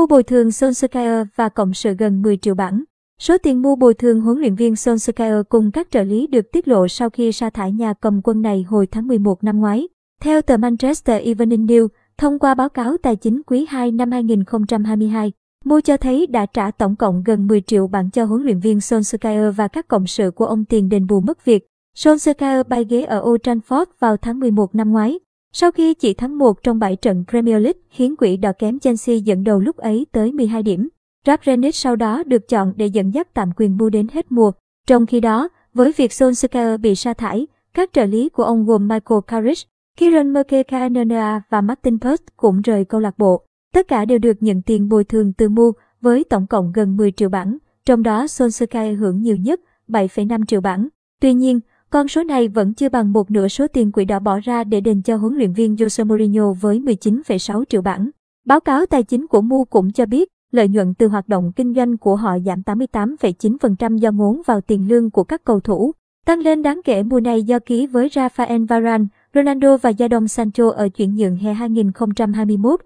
mua bồi thường Solskjaer và cộng sự gần 10 triệu bảng. Số tiền mua bồi thường huấn luyện viên Solskjaer cùng các trợ lý được tiết lộ sau khi sa thải nhà cầm quân này hồi tháng 11 năm ngoái. Theo tờ Manchester Evening News, thông qua báo cáo tài chính quý 2 năm 2022, Mu cho thấy đã trả tổng cộng gần 10 triệu bảng cho huấn luyện viên Solskjaer và các cộng sự của ông tiền đền bù mất việc. Solskjaer bay ghế ở Old Trafford vào tháng 11 năm ngoái. Sau khi chỉ thắng một trong 7 trận Premier League khiến quỷ đỏ kém Chelsea dẫn đầu lúc ấy tới 12 điểm. Ralph sau đó được chọn để dẫn dắt tạm quyền Mu đến hết mùa. Trong khi đó, với việc Solskjaer bị sa thải, các trợ lý của ông gồm Michael Carrick, Kieran Mkhitaryan và Martin Post cũng rời câu lạc bộ. Tất cả đều được nhận tiền bồi thường từ Mu với tổng cộng gần 10 triệu bảng, trong đó Solskjaer hưởng nhiều nhất 7,5 triệu bảng. Tuy nhiên, con số này vẫn chưa bằng một nửa số tiền quỹ đỏ bỏ ra để đền cho huấn luyện viên Jose Mourinho với 19,6 triệu bảng. Báo cáo tài chính của Mu cũng cho biết, lợi nhuận từ hoạt động kinh doanh của họ giảm 88,9% do ngốn vào tiền lương của các cầu thủ. Tăng lên đáng kể mùa này do ký với Rafael Varane, Ronaldo và Jadon Sancho ở chuyển nhượng hè 2021